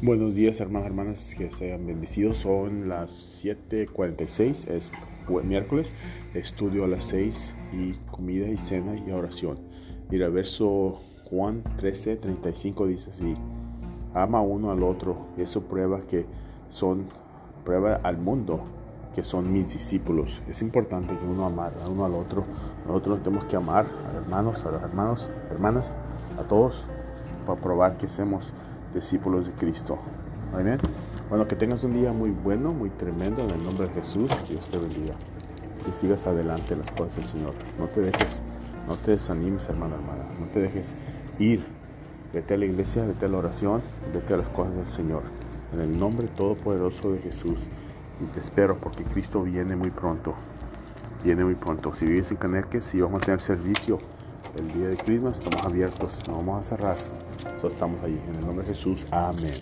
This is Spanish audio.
Buenos días hermanos, hermanas, que sean bendecidos. Son las 7.46, es miércoles, estudio a las 6 y comida y cena y oración. El verso Juan 13, 35 dice así, ama uno al otro, eso prueba que son, prueba al mundo que son mis discípulos. Es importante que uno amar a uno al otro. Nosotros tenemos que amar a los hermanos, a los hermanos, hermanas, a todos, para probar que somos discípulos de Cristo. Amén. Bueno, que tengas un día muy bueno, muy tremendo en el nombre de Jesús. Dios te bendiga. Que sigas adelante las cosas del Señor. No te dejes, no te desanimes, hermano, hermana. No te dejes ir. Vete a la iglesia, vete a la oración, vete a las cosas del Señor. En el nombre todopoderoso de Jesús. Y te espero porque Cristo viene muy pronto. Viene muy pronto. Si vives en Caneques, si vamos a tener servicio el día de Christmas, estamos abiertos. No vamos a cerrar. Solo estamos ahí. En el nombre de Jesús. Amén.